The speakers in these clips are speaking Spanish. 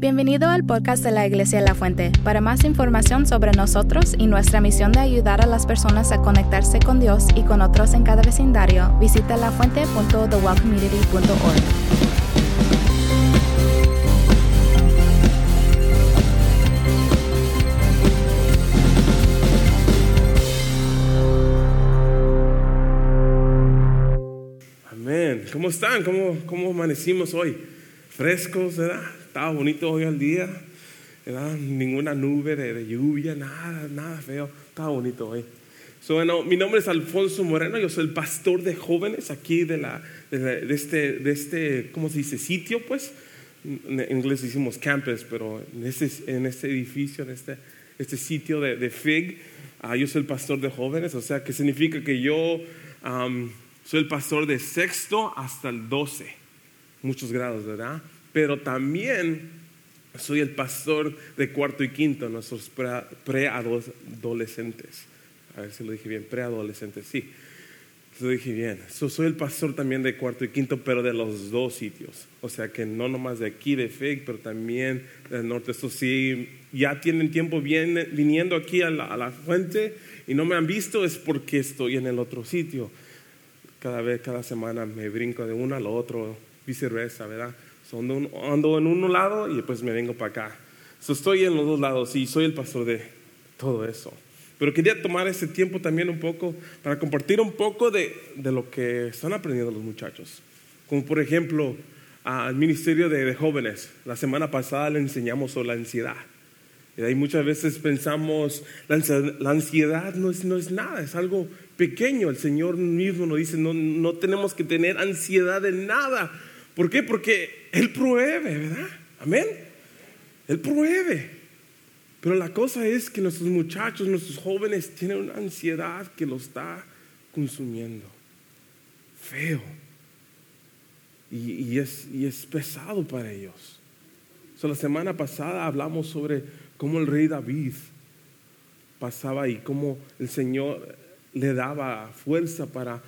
Bienvenido al podcast de la Iglesia La Fuente. Para más información sobre nosotros y nuestra misión de ayudar a las personas a conectarse con Dios y con otros en cada vecindario, visita lafuente.thewellcommunity.org. Amén. ¿Cómo están? ¿Cómo, cómo amanecimos hoy? Frescos, ¿verdad? Estaba bonito hoy al día. ¿verdad? Ninguna nube de, de lluvia, nada, nada feo. Estaba bonito hoy. So, bueno, mi nombre es Alfonso Moreno, yo soy el pastor de jóvenes aquí de, la, de, la- de este, de este, ¿cómo se dice? Sitio, pues. En inglés decimos campus, pero en este, en este edificio, en este, este sitio de, de FIG, ah, yo soy el pastor de jóvenes, o sea, que significa que yo am, soy el pastor de sexto hasta el 12, muchos grados, ¿verdad? Pero también soy el pastor de cuarto y quinto, nuestros pre- preadolescentes. A ver si lo dije bien, preadolescentes, sí. Lo dije bien. So, soy el pastor también de cuarto y quinto, pero de los dos sitios. O sea que no nomás de aquí de FIG, pero también del norte. Eso sí, ya tienen tiempo bien, viniendo aquí a la, a la fuente y no me han visto, es porque estoy en el otro sitio. Cada vez, cada semana me brinco de uno al otro, viceversa, ¿verdad? So, ando, ando en un lado y después me vengo para acá. So, estoy en los dos lados y soy el pastor de todo eso. Pero quería tomar ese tiempo también un poco para compartir un poco de, de lo que están aprendiendo los muchachos. Como por ejemplo, al Ministerio de, de Jóvenes. La semana pasada le enseñamos sobre la ansiedad. Y ahí muchas veces pensamos, la ansiedad, la ansiedad no, es, no es nada, es algo pequeño. El Señor mismo nos dice, no, no tenemos que tener ansiedad de nada. ¿Por qué? Porque Él provee, ¿verdad? Amén. Él provee. Pero la cosa es que nuestros muchachos, nuestros jóvenes tienen una ansiedad que los está consumiendo. Feo. Y, es, pesado para ellos. La semana pasada hablamos sobre cómo el rey David pasaba y cómo el Señor le daba fuerza para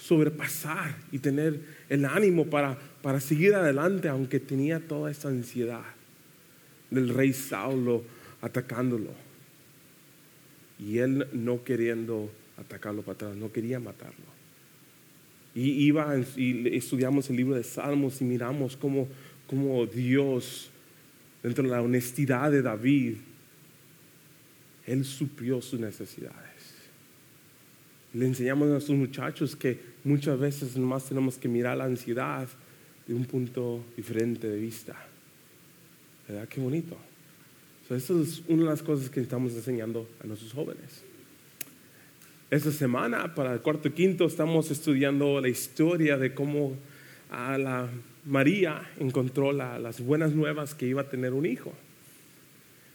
sobrepasar y tener el ánimo para, para seguir adelante, aunque tenía toda esa ansiedad del rey Saulo atacándolo. Y él no queriendo atacarlo para atrás, no quería matarlo. Y iba y estudiamos el libro de Salmos y miramos cómo, cómo Dios, dentro de la honestidad de David, él suplió sus necesidades. Le enseñamos a nuestros muchachos que muchas veces nomás tenemos que mirar la ansiedad de un punto diferente de vista. ¿Verdad? Qué bonito. So, eso es una de las cosas que estamos enseñando a nuestros jóvenes. Esta semana, para el cuarto y quinto, estamos estudiando la historia de cómo a la María encontró la- las buenas nuevas que iba a tener un hijo.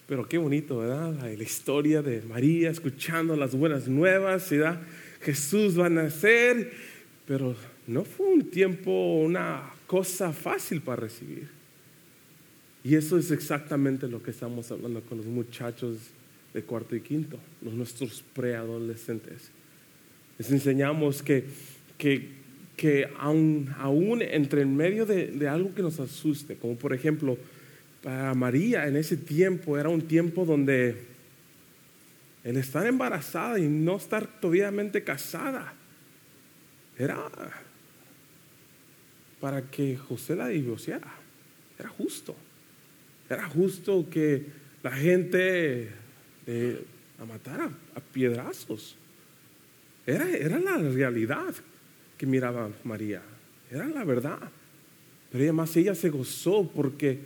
Pero qué bonito, ¿verdad? La, la historia de María escuchando las buenas nuevas, ¿verdad? Jesús va a nacer, pero no fue un tiempo, una cosa fácil para recibir. Y eso es exactamente lo que estamos hablando con los muchachos de cuarto y quinto, los nuestros preadolescentes. Les enseñamos que, que, que aún, aún entre en medio de, de algo que nos asuste, como por ejemplo, para María en ese tiempo era un tiempo donde el estar embarazada y no estar todavía casada era para que José la divorciara. Era justo. Era justo que la gente eh, la matara a piedrazos. Era, era la realidad que miraba María. Era la verdad. Pero además ella se gozó porque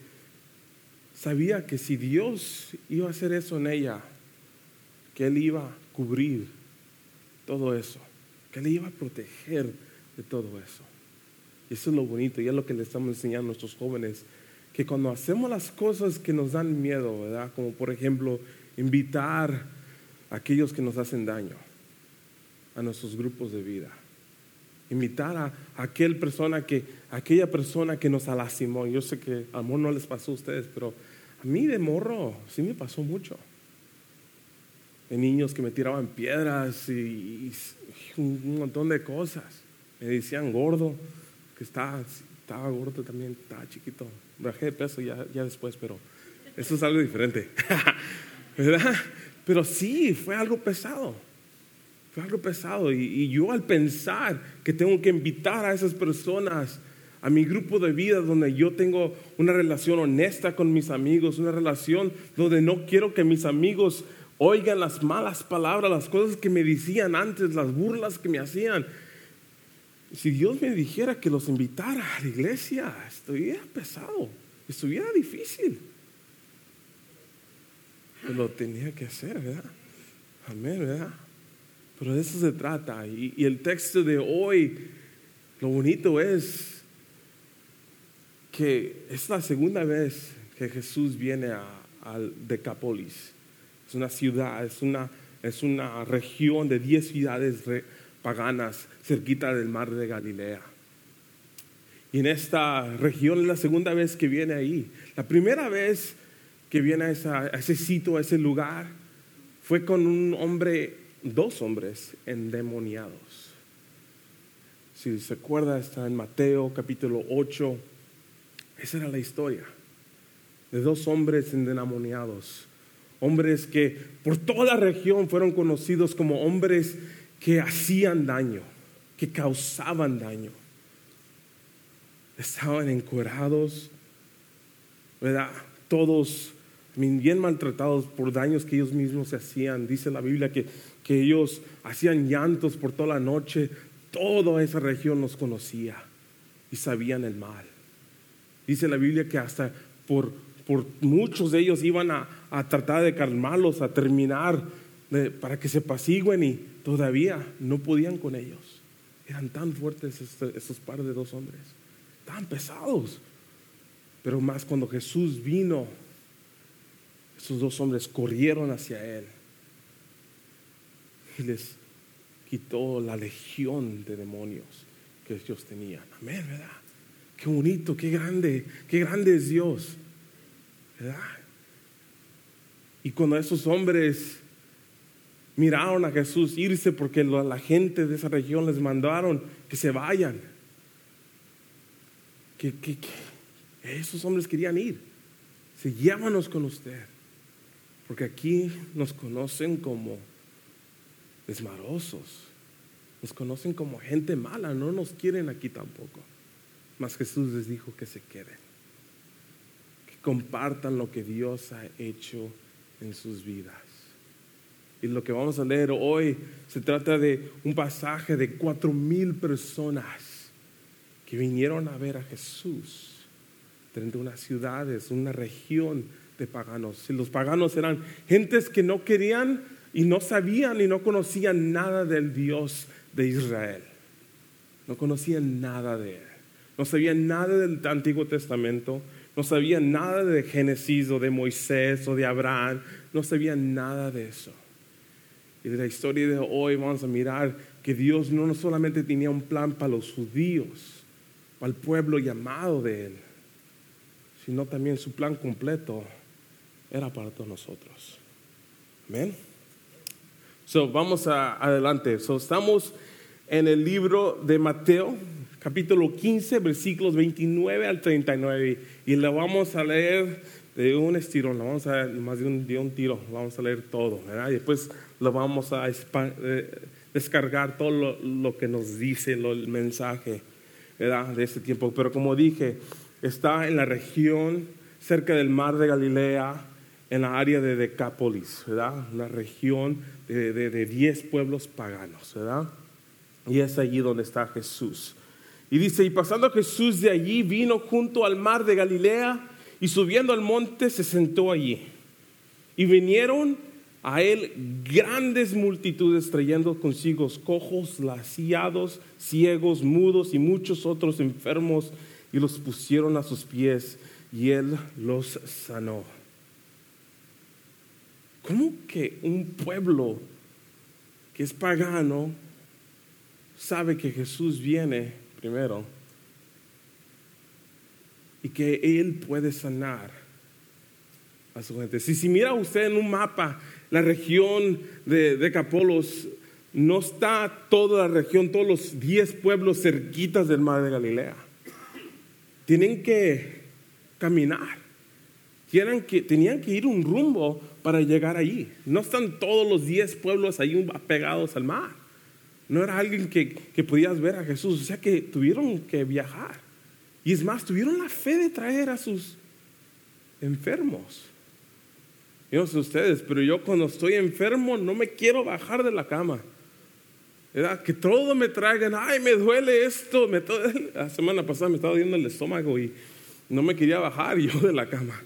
sabía que si Dios iba a hacer eso en ella, que Él iba a cubrir todo eso, que Él iba a proteger de todo eso. Y eso es lo bonito y es lo que le estamos enseñando a nuestros jóvenes, que cuando hacemos las cosas que nos dan miedo, ¿verdad? Como por ejemplo invitar a aquellos que nos hacen daño a nuestros grupos de vida. Invitar a, aquel persona que, aquella persona que nos lastimó. Yo sé que a lo mejor no les pasó a ustedes, pero a mí de morro sí me pasó mucho. De niños que me tiraban piedras y, y un montón de cosas. Me decían gordo, que estaba, estaba gordo también, estaba chiquito. bajé de peso ya, ya después, pero eso es algo diferente. ¿Verdad? Pero sí, fue algo pesado. Fue algo pesado. Y, y, yo al pensar que tengo que invitar a esas personas a mi grupo de vida donde yo tengo una relación honesta con mis amigos, una relación donde no quiero que mis amigos oigan las malas palabras, las cosas que me decían antes, las burlas que me hacían. Si Dios me dijera que los invitara a la iglesia, estuviera pesado, estuviera difícil. Pero lo tenía que hacer, ¿verdad? Amén, ¿verdad? Pero de eso se trata. Y, el texto de hoy, lo bonito es que es la segunda vez que Jesús viene al Decapolis. Es una ciudad, es una, es una región de 10 ciudades paganas cerquita del mar de Galilea. Y en esta región es la segunda vez que viene ahí. La primera vez que viene a, a ese sitio, a ese lugar, fue con un hombre, dos hombres endemoniados. Si se acuerda, está en Mateo capítulo 8. Esa era la historia de dos hombres endemoniados. Hombres que por toda la región fueron conocidos como hombres que hacían daño, que causaban daño. Estaban encuerados, ¿verdad? Todos bien maltratados por daños que ellos mismos se hacían. Dice la Biblia que, que ellos hacían llantos por toda la noche. Toda esa región los conocía y sabían el mal. Dice la Biblia que hasta por, por muchos de ellos iban a, a tratar de calmarlos, a terminar para que se apacigüen y todavía no podían con ellos. Eran tan fuertes estos, estos par de dos hombres, tan pesados. Pero más cuando Jesús vino, esos dos hombres corrieron hacia Él y les quitó la legión de demonios que ellos tenían. Amén, ¿verdad? Qué bonito, qué grande, qué grande es Dios. Y cuando esos hombres miraron a Jesús irse porque la gente de esa región les mandaron que se vayan, que, esos hombres querían ir. Se llévanos con usted. Porque aquí nos conocen como desmarosos, nos conocen como gente mala, no nos quieren aquí tampoco. Mas Jesús les dijo que se queden, que compartan lo que Dios ha hecho en sus vidas. Y lo que vamos a leer hoy se trata de un pasaje de cuatro mil personas que vinieron a ver a Jesús dentro de unas ciudades, una región de paganos. Los paganos eran gentes que no querían y no sabían y no conocían nada del Dios de Israel. No conocían nada de él. No sabían nada del Antiguo Testamento. No sabían nada de Génesis o de Moisés o de Abraham. No sabían nada de eso. Y de la historia de hoy vamos a mirar que Dios no solamente tenía un plan para los judíos, para el pueblo llamado de Él, sino también su plan completo era para todos nosotros. Amén. So, vamos a, adelante. So, estamos en el libro de Mateo, capítulo 15, versículos 29 al 39. Y lo vamos a leer de un estirón, lo vamos a más de un, de un tiro, vamos a leer todo, ¿verdad? Y después lo vamos a eh, descargar todo lo, lo, que nos dice lo, el mensaje, ¿verdad? De este tiempo. Pero como dije, está en la región cerca del mar de Galilea, en la área de Decápolis, ¿verdad? La región de 10 pueblos paganos, ¿verdad? Y es allí donde está Jesús. Y dice, y pasando Jesús de allí, vino junto al mar de Galilea y subiendo al monte se sentó allí. Y vinieron a él grandes multitudes trayendo consigo cojos, laciados, ciegos, mudos y muchos otros enfermos y los pusieron a sus pies y él los sanó. ¿Cómo que un pueblo que es pagano sabe que Jesús viene primero y que Él puede sanar a su gente? Si, si mira usted en un mapa la región de, de Capolos, no está toda la región, todos los diez pueblos cerquitas del mar de Galilea. Tienen que caminar. Tenían que, tenían que ir un rumbo para llegar allí. No están todos los diez pueblos ahí pegados al mar. No era alguien que, que podías ver a Jesús. O sea que tuvieron que viajar. Y es más, tuvieron la fe de traer a sus enfermos. Yo no sé ustedes, pero yo cuando estoy enfermo no me quiero bajar de la cama. Que todo me traigan, ay, me duele esto. La semana pasada me estaba doliendo el estómago y no me quería bajar yo de la cama.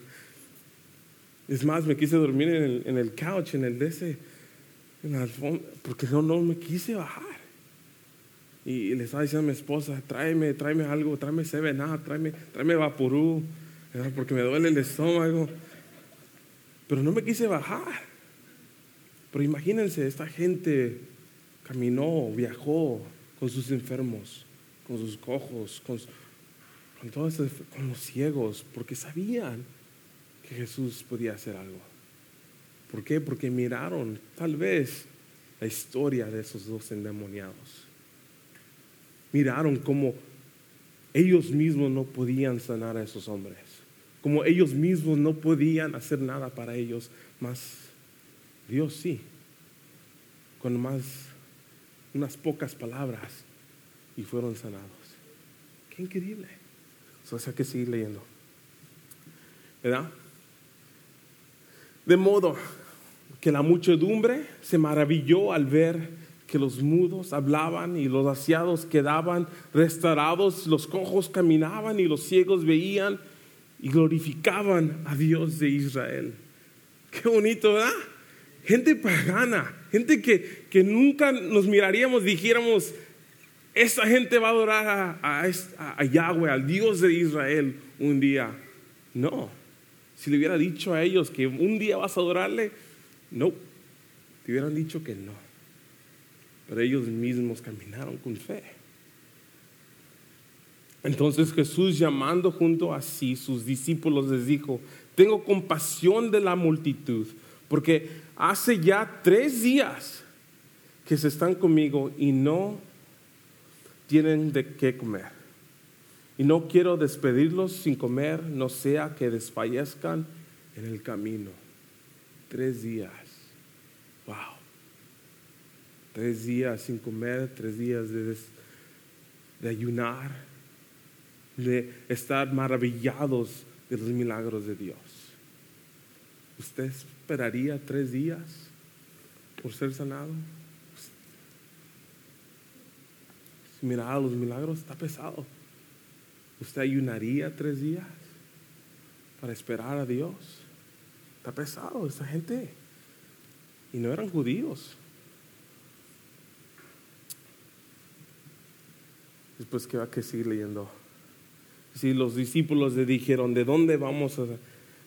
Es más, me quise dormir en el, en el couch, en el ese, en la porque no, no me quise bajar. Y, le estaba diciendo a mi esposa, tráeme, tráeme algo, tráeme nada, tráeme, tráeme vaporú, porque me duele el estómago. Pero no me quise bajar. Pero imagínense, esta gente caminó, viajó con sus enfermos, con sus cojos, con, con, todos, con los ciegos, porque sabían que Jesús podía hacer algo. ¿Por qué? Porque miraron tal vez la historia de esos dos endemoniados. Miraron cómo ellos mismos no podían sanar a esos hombres, como ellos mismos no podían hacer nada para ellos, más Dios sí, con más unas pocas palabras y fueron sanados. Qué increíble. O sea, que seguir leyendo. ¿Verdad? De modo que la muchedumbre se maravilló al ver que los mudos hablaban y los asiados quedaban restaurados, los cojos caminaban y los ciegos veían y glorificaban a Dios de Israel. Qué bonito, ¿verdad? Gente pagana, gente que, que nunca nos miraríamos, dijéramos, esa gente va a adorar a, a, Yahweh, al Dios de Israel, un día. No, si le hubiera dicho a ellos que un día vas a adorarle, no, te hubieran dicho que no. Pero ellos mismos caminaron con fe. Entonces Jesús llamando junto a sí sus discípulos les dijo, tengo compasión de la multitud, porque hace ya tres días que se están conmigo y no tienen de qué comer. Y no quiero despedirlos sin comer, no sea que desfallezcan en el camino. Tres días. Wow. Tres días sin comer, tres días de, ayunar, de estar maravillados de los milagros de Dios. ¿Usted esperaría tres días por ser sanado? Si mirara los milagros, está pesado. ¿Usted ayunaría tres días para esperar a Dios? Está pesado esa gente. Y no eran judíos. Después que va a seguir leyendo. Si los discípulos le dijeron, ¿de dónde vamos a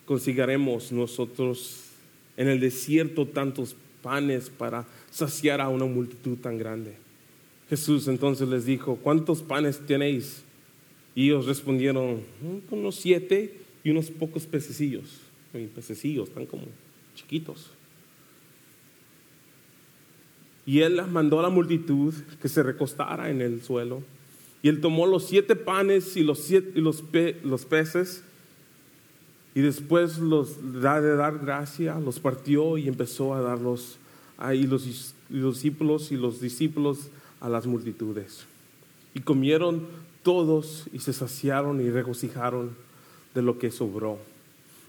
conseguiremos nosotros en el desierto tantos panes para saciar a una multitud tan grande? Jesús entonces les dijo, ¿cuántos panes tenéis? Y ellos respondieron, mm, unos siete y unos pocos pececillos. Pececillos, están como chiquitos. Y él mandó a la multitud que se recostara en el suelo. Y él tomó los siete panes y los, siete, los, los peces. Y después los, de dar gracia, los partió y empezó a darlos ahí los, los discípulos y los discípulos a las multitudes. Y comieron todos y se saciaron y regocijaron de lo que sobró,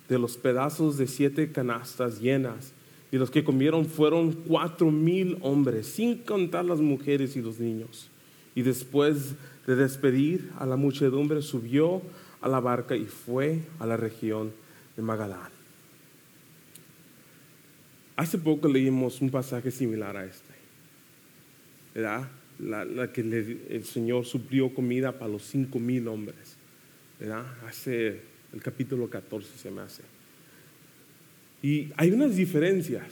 de los pedazos de siete canastas llenas. Y los que comieron fueron cuatro mil hombres, sin contar las mujeres y los niños. Y después de despedir a la muchedumbre, subió a la barca y fue a la región de Magadán. Hace poco leímos un pasaje similar a este. ¿Verdad? la, que el Señor suplió comida para los cinco mil hombres. ¿verdad? Hace el capítulo 14 se me hace. Y hay unas diferencias.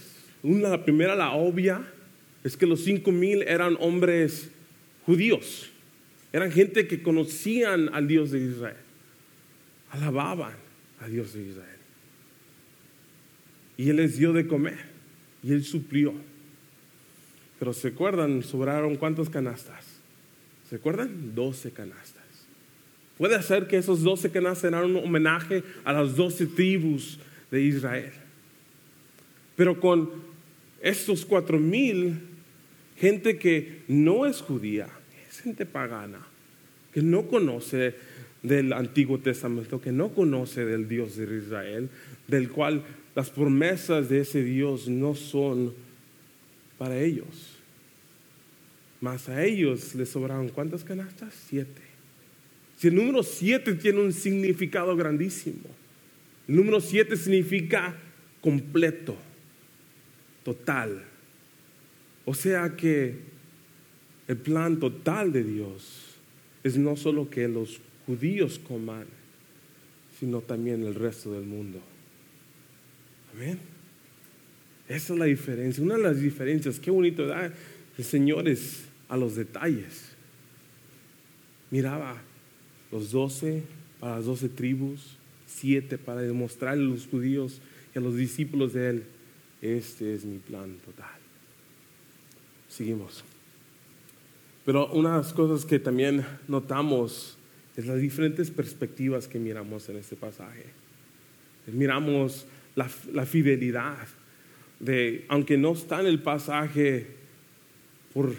Una, la primera, la obvia, es que los cinco mil eran hombres judíos. Eran gente que conocían al Dios de Israel. Alababan al Dios de Israel. Y Él les dio de comer. Y Él suplió. Pero ¿se acuerdan? Sobraron cuántas canastas? ¿Se acuerdan? Doce canastas. Puede ser que esos doce nacen eran un homenaje a las doce tribus de Israel. Pero con estos cuatro mil, gente que no es judía, gente pagana, que no conoce del Antiguo Testamento, que no conoce del Dios de Israel, del cual las promesas de ese Dios no son para ellos. Más a ellos les sobraron cuántas canastas? Siete. Si el número siete tiene un significado grandísimo. El número siete significa completo, total. O sea que el plan total de Dios es no solo que los judíos coman, sino también el resto del mundo. Amén. Esa es la diferencia. Una de las diferencias, qué bonito da el Señor a los detalles. Miraba los doce para las doce tribus, siete para demostrarle a los judíos y a los discípulos de Él, este es mi plan total. Seguimos. Pero una de las cosas que también notamos es las diferentes perspectivas que miramos en este pasaje. Miramos la, fidelidad de, aunque no está en el pasaje por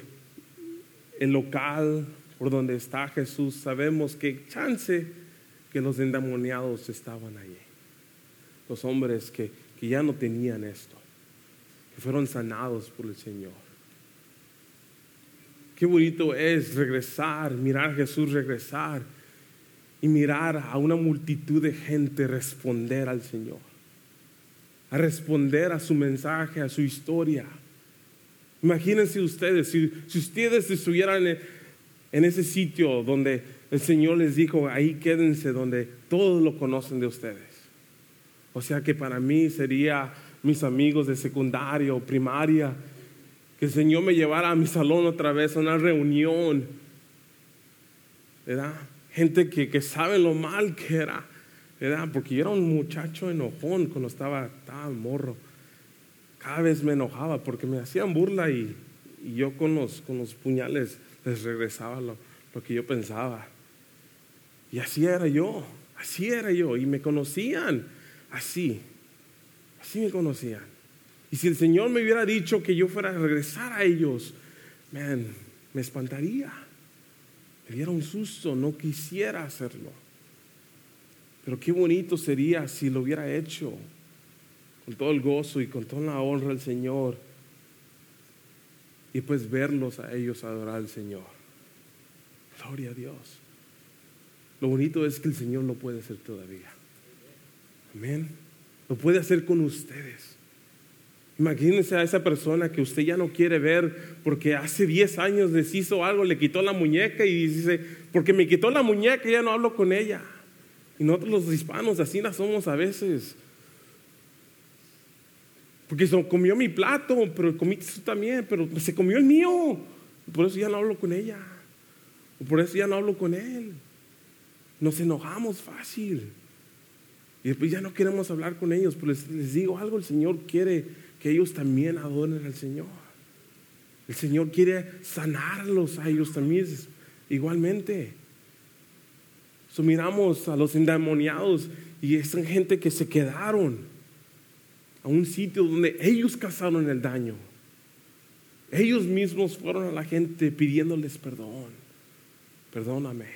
el local por donde está Jesús, sabemos que chance que los endemoniados estaban allí. Los hombres que, que ya no tenían esto, que fueron sanados por el Señor. Qué bonito es regresar, mirar a Jesús regresar y mirar a una multitud de gente responder al Señor, a responder a su mensaje, a su historia. Imagínense ustedes, si, ustedes estuvieran en, en ese sitio donde el Señor les dijo, ahí quédense, donde todos lo conocen de ustedes. O sea que para mí sería mis amigos de secundaria o primaria, que el Señor me llevara a mi salón otra vez a una reunión, ¿verdad? Gente que, que sabe lo mal que era, ¿verdad? Porque yo era un muchacho enojón cuando estaba, estaba morro. Cada vez me enojaba porque me hacían burla y, yo con los, con los puñales les regresaba lo, lo que yo pensaba. Y así era yo, así era yo. Y me conocían así, así me conocían. Y si el Señor me hubiera dicho que yo fuera a regresar a ellos, me espantaría. Me diera un susto, no quisiera hacerlo. Pero qué bonito sería si lo hubiera hecho con todo el gozo y con toda la honra al Señor. Y pues verlos a ellos adorar al Señor. Gloria a Dios. Lo bonito es que el Señor lo puede hacer todavía. Amén. Lo puede hacer con ustedes. Imagínense a esa persona que usted ya no quiere ver porque hace 10 años les hizo algo, le quitó la muñeca y dice, porque me quitó la muñeca ya no hablo con ella. Y nosotros los hispanos así la somos a veces. Porque se comió mi plato, pero comiste tú también, pero se comió el mío. Por eso ya no hablo con ella. Por eso ya no hablo con él. Nos enojamos fácil. Y después ya no queremos hablar con ellos. Pero les digo algo, el Señor quiere que ellos también adoren al Señor. El Señor quiere sanarlos a ellos también igualmente. So, miramos a los endemoniados y es gente que se quedaron a un sitio donde ellos causaron el daño. Ellos mismos fueron a la gente pidiéndoles perdón. Perdóname.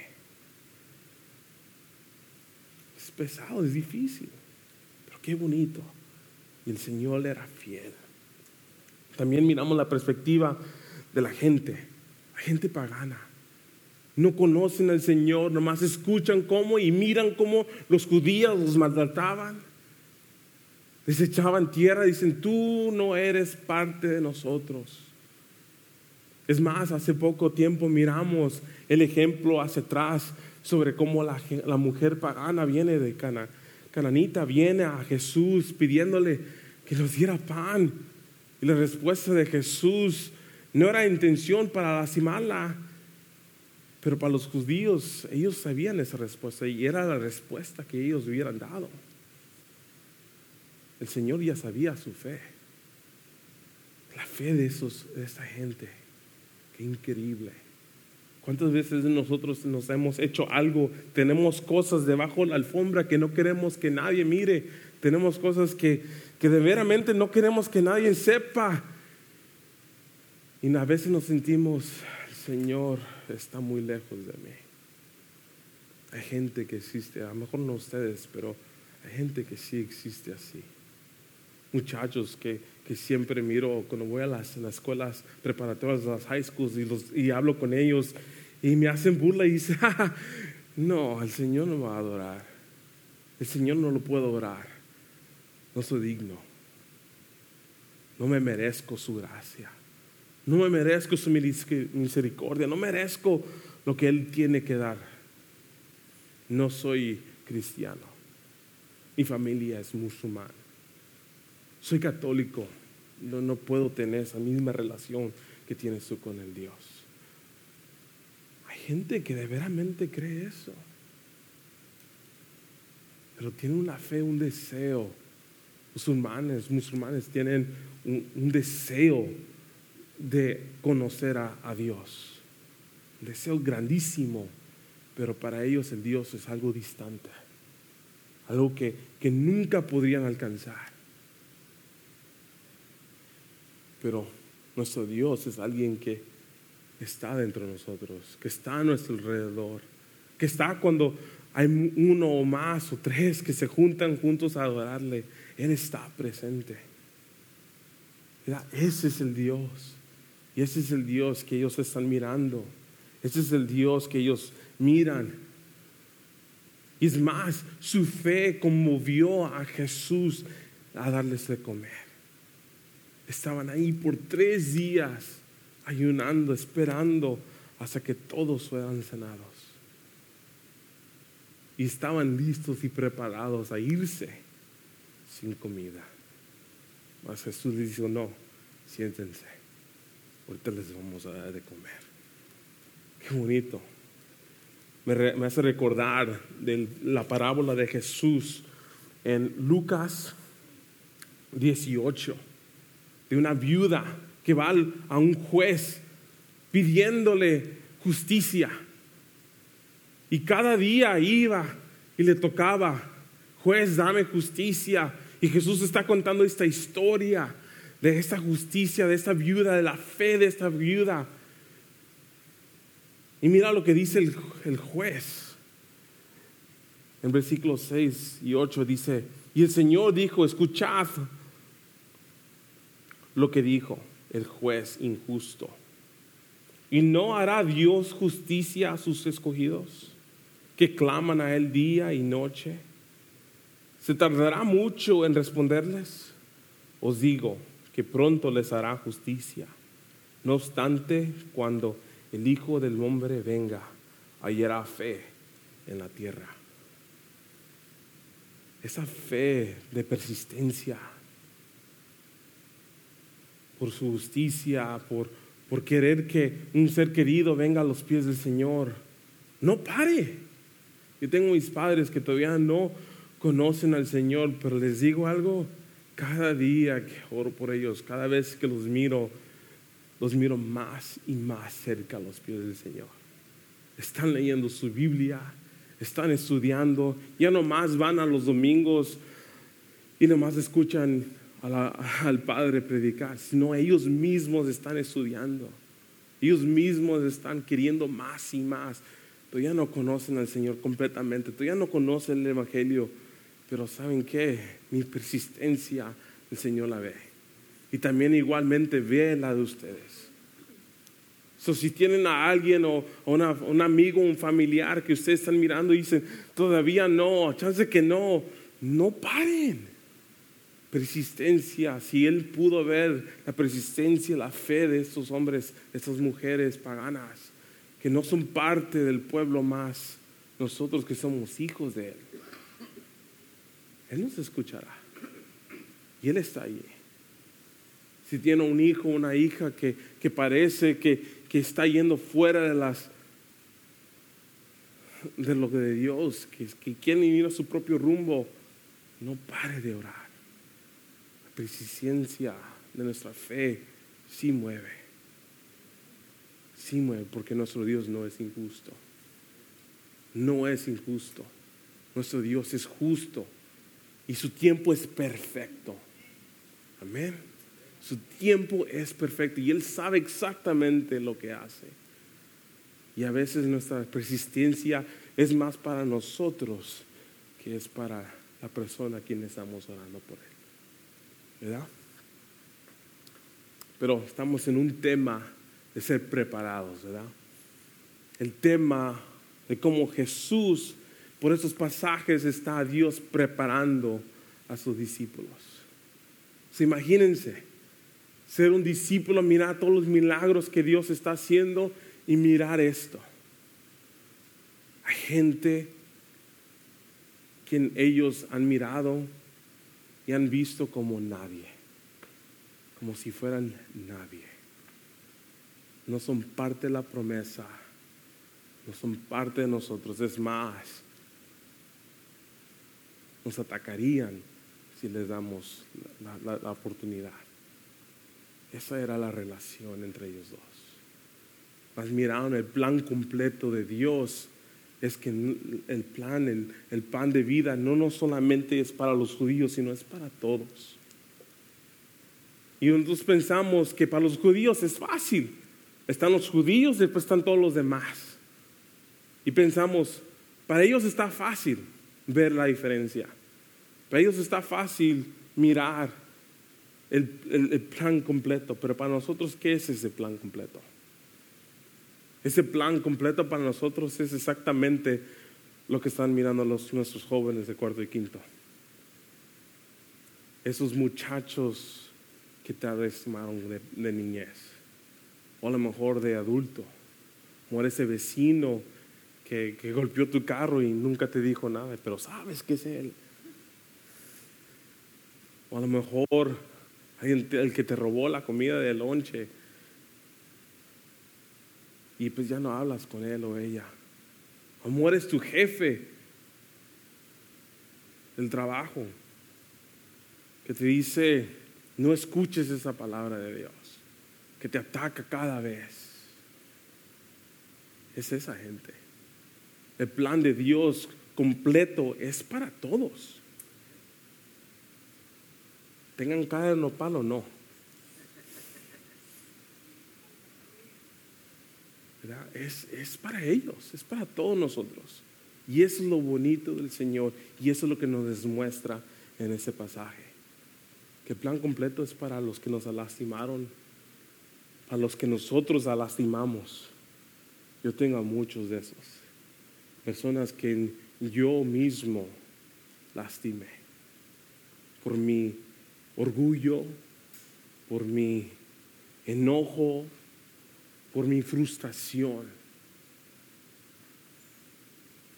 Es pesado, es difícil, pero qué bonito el Señor era fiel. También miramos la perspectiva de la gente, la gente pagana. No conocen al Señor, nomás escuchan cómo y miran cómo los judíos los maltrataban. Les echaban tierra, dicen, tú no eres parte de nosotros. Es más, hace poco tiempo miramos el ejemplo hacia atrás sobre cómo la, la mujer pagana viene de Cana, cananita viene a Jesús pidiéndole que nos diera pan. Y la respuesta de Jesús no era intención para lastimarla, pero para los judíos ellos sabían esa respuesta y era la respuesta que ellos hubieran dado. El Señor ya sabía su fe, la fe de, esos, de esa gente. Qué increíble. ¿Cuántas veces nosotros nos hemos hecho algo? Tenemos cosas debajo de la alfombra que no queremos que nadie mire. Tenemos cosas que, que de veramente no queremos que nadie sepa. Y a veces nos sentimos, el Señor está muy lejos de mí. Hay gente que existe, a lo mejor no ustedes, pero hay gente que sí existe así. Muchachos que, que siempre miro cuando voy a las, las escuelas preparatorias, las high schools, y, los, y hablo con ellos y me hacen burla y dicen, no, el Señor no va a adorar. El Señor no lo puedo adorar. No soy digno. No me merezco su gracia. No me merezco su misericordia. No merezco lo que Él tiene que dar. No soy cristiano. Mi familia es musulmán. Soy católico. No, no puedo tener esa misma relación que tienes tú con el Dios. Hay gente que de veramente cree eso. Pero tiene una fe, un deseo. Musulmanes, musulmanes tienen un, deseo de conocer a, a Dios. Un deseo grandísimo. Pero para ellos el Dios es algo distante. Algo que, que nunca podrían alcanzar. Pero nuestro Dios es alguien que está dentro de nosotros, que está a nuestro alrededor, que está cuando hay uno o más o tres que se juntan juntos a adorarle. Él está presente. Ese es el Dios. Y ese es el Dios que ellos están mirando. Ese es el Dios que ellos miran. Y es más, su fe conmovió a Jesús a darles de comer. Estaban ahí por tres días ayunando, esperando hasta que todos fueran sanados. Y estaban listos y preparados a irse sin comida. Mas Jesús les dijo, no, siéntense, ahorita les vamos a dar de comer. Qué bonito. Me, me hace recordar de la parábola de Jesús en Lucas 18 de una viuda que va a un juez pidiéndole justicia. Y cada día iba y le tocaba, juez, dame justicia. Y Jesús está contando esta historia de esta justicia, de esta viuda, de la fe de esta viuda. Y mira lo que dice el, el juez. En versículos 6 y 8 dice, y el Señor dijo, escuchad lo que dijo el juez injusto. ¿Y no hará Dios justicia a sus escogidos que claman a Él día y noche? ¿Se tardará mucho en responderles? Os digo que pronto les hará justicia. No obstante, cuando el Hijo del Hombre venga, hallará fe en la tierra. Esa fe de persistencia, por su justicia, por, por querer que un ser querido venga a los pies del Señor. No pare. Yo tengo mis padres que todavía no conocen al Señor, pero les digo algo, cada día que oro por ellos, cada vez que los miro, los miro más y más cerca a los pies del Señor. Están leyendo su Biblia, están estudiando, ya no más van a los domingos y nomás escuchan al Padre predicar, sino ellos mismos están estudiando. Ellos mismos están queriendo más y más. Todavía no conocen al Señor completamente, todavía no conocen el Evangelio, pero ¿saben qué? Mi persistencia el Señor la ve. Y también igualmente ve la de ustedes. So, si tienen a alguien o, un amigo, un familiar que ustedes están mirando y dicen, todavía no, chance que no, no paren persistencia, si él pudo ver la persistencia, la fe de estos hombres, de estas mujeres paganas, que no son parte del pueblo más, nosotros que somos hijos de él, él nos escuchará. Y él está ahí. Si tiene un hijo, una hija que, que parece que, que está yendo fuera de las de lo de Dios, que, que quiere ir a su propio rumbo, no pare de orar persistencia de nuestra fe sí mueve. Sí mueve, porque nuestro Dios no es injusto. No es injusto. Nuestro Dios es justo y su tiempo es perfecto. Amén. Su tiempo es perfecto y Él sabe exactamente lo que hace. Y a veces nuestra persistencia es más para nosotros que es para la persona a quien estamos orando por Él. ¿Verdad? Pero estamos en un tema de ser preparados, ¿verdad? El tema de cómo Jesús, por esos pasajes, está Dios preparando a sus discípulos. imagínense, ser un discípulo, mirar todos los milagros que Dios está haciendo y mirar esto. Hay gente quien ellos han mirado y han visto como nadie, como si fueran nadie. No son parte de la promesa, no son parte de nosotros. Es más, nos atacarían si les damos la, oportunidad. Esa era la relación entre ellos dos. Mas miraron el plan completo de Dios. Es que el plan, el, el pan de vida, no, no solamente es para los judíos, sino es para todos. Y nosotros pensamos que para los judíos es fácil. Están los judíos, después están todos los demás. Y pensamos, para ellos está fácil ver la diferencia. Para ellos está fácil mirar el, plan completo. Pero para nosotros, ¿qué es ese plan completo? Ese plan completo para nosotros es exactamente lo que están mirando los, nuestros jóvenes de cuarto y quinto. Esos muchachos que te estimaron de, de, niñez, o a lo mejor de adulto, o ese vecino que, golpeó tu carro y nunca te dijo nada, pero sabes que es él. O a lo mejor el que te robó la comida de lonche. Y pues ya no hablas con él o ella. O mueres tu jefe del trabajo que te dice, no escuches esa palabra de Dios, que te ataca cada vez. Es esa gente. El plan de Dios completo es para todos tengan cara de nopal o no. Es, es para ellos, es para todos nosotros. Y eso es lo bonito del Señor y eso es lo que nos demuestra en ese pasaje. Que el plan completo es para los que nos lastimaron, para los que nosotros lastimamos. Yo tengo a muchos de esos. Personas que yo mismo lastimé por mi orgullo, por mi enojo, por mi frustración.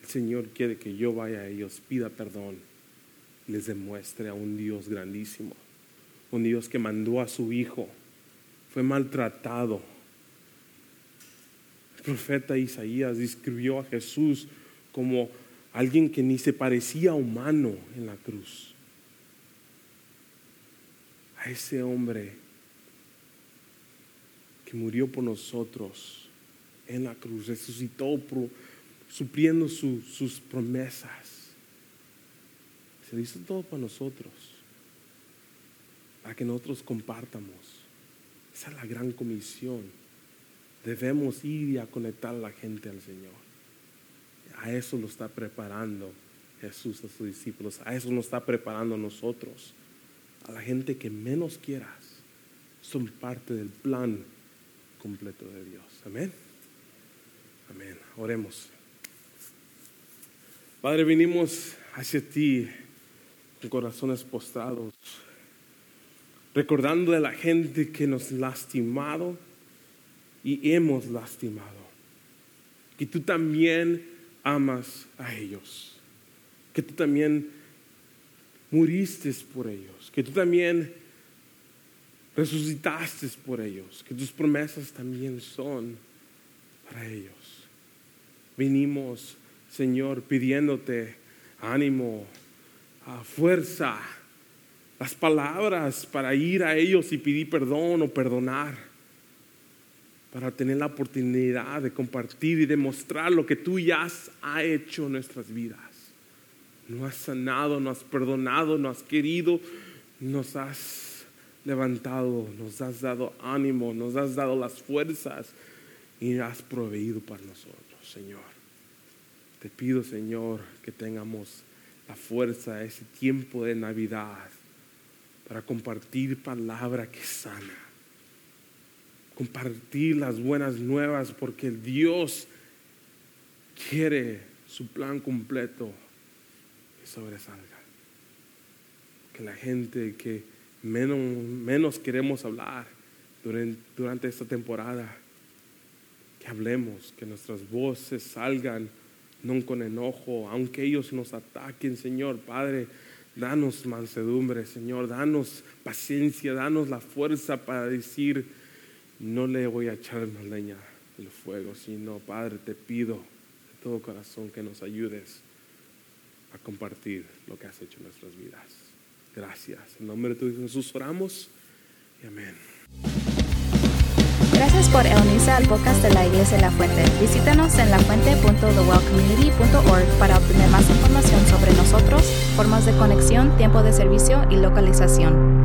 El Señor quiere que yo vaya a ellos, pida perdón, les demuestre a un Dios grandísimo, un Dios que mandó a su Hijo, fue maltratado. El profeta Isaías describió a Jesús como alguien que ni se parecía humano en la cruz a ese hombre que murió por nosotros en la cruz, resucitó supliendo sus promesas. Se hizo todo para nosotros, para que nosotros compartamos. Esa es la gran comisión. Debemos ir a conectar a la gente al Señor. A eso lo está preparando Jesús a sus discípulos. A eso nos está preparando a nosotros a la gente que menos quieras, son parte del plan completo de Dios. Amén. Amén. Oremos. Padre, vinimos hacia ti con corazones postrados, recordando de la gente que nos lastimado y hemos lastimado. Que tú también amas a ellos. Que tú también muriste por ellos, que tú también resucitaste por ellos, que tus promesas también son para ellos. Vinimos, Señor, pidiéndote ánimo, fuerza, las palabras para ir a ellos y pedir perdón o perdonar. Para tener la oportunidad de compartir y demostrar lo que tú ya has hecho en nuestras vidas. Nos has sanado, nos has perdonado, nos has querido, nos has levantado, nos has dado ánimo, nos has dado las fuerzas y has proveído para nosotros, Señor. Te pido, Señor, que tengamos la fuerza, ese tiempo de Navidad, para compartir palabra que sana. Compartir las buenas nuevas porque Dios quiere su plan completo que sobresalga. Que la gente que menos, menos queremos hablar durante, durante esta temporada, que hablemos, que nuestras voces salgan no con enojo, aunque ellos nos ataquen, Señor, Padre, danos mansedumbre, Señor, danos paciencia, danos la fuerza para decir, no le voy a echar más leña al fuego, sino, Padre, te pido de todo corazón que nos ayudes a compartir lo que has hecho en nuestras vidas. Gracias. En nombre de tu Hijo Jesús oramos y amén. Gracias por unirse al podcast de la Iglesia de La Fuente. Visítanos en lafuente.thewellcommunity.org para obtener más información sobre nosotros, formas de conexión, tiempo de servicio y localización.